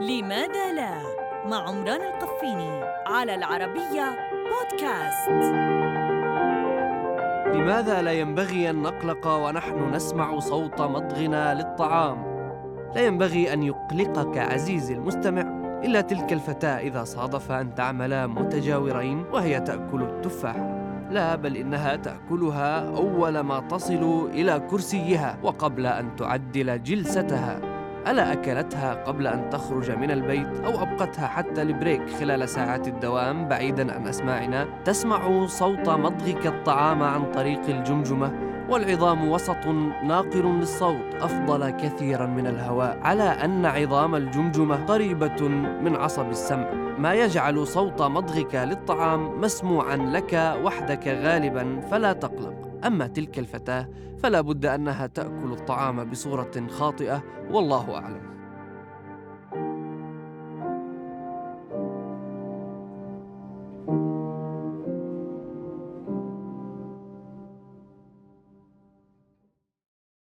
لماذا لا؟ مع عمران القفيني على العربية بودكاست. لماذا لا ينبغي أن نقلق ونحن نسمع صوت مضغنا للطعام؟ لا ينبغي أن يقلقك عزيزي المستمع إلا تلك الفتاة إذا صادف أن تعملا متجاورين وهي تأكل التفاحة لا بل إنها تأكلها أول ما تصل إلى كرسيها وقبل أن تعدل جلستها. ألا أكلتها قبل أن تخرج من البيت أو أبقتها حتى البريك خلال ساعات الدوام بعيدا عن أسماعنا؟ تسمع صوت مضغك الطعام عن طريق الجمجمة والعظام وسط ناقل للصوت أفضل كثيرا من الهواء على أن عظام الجمجمة قريبة من عصب السمع. ما يجعل صوت مضغك للطعام مسموعا لك وحدك غالبا فلا تقلق. أما تلك الفتاة فلا بد أنها تأكل الطعام بصورة خاطئة والله أعلم.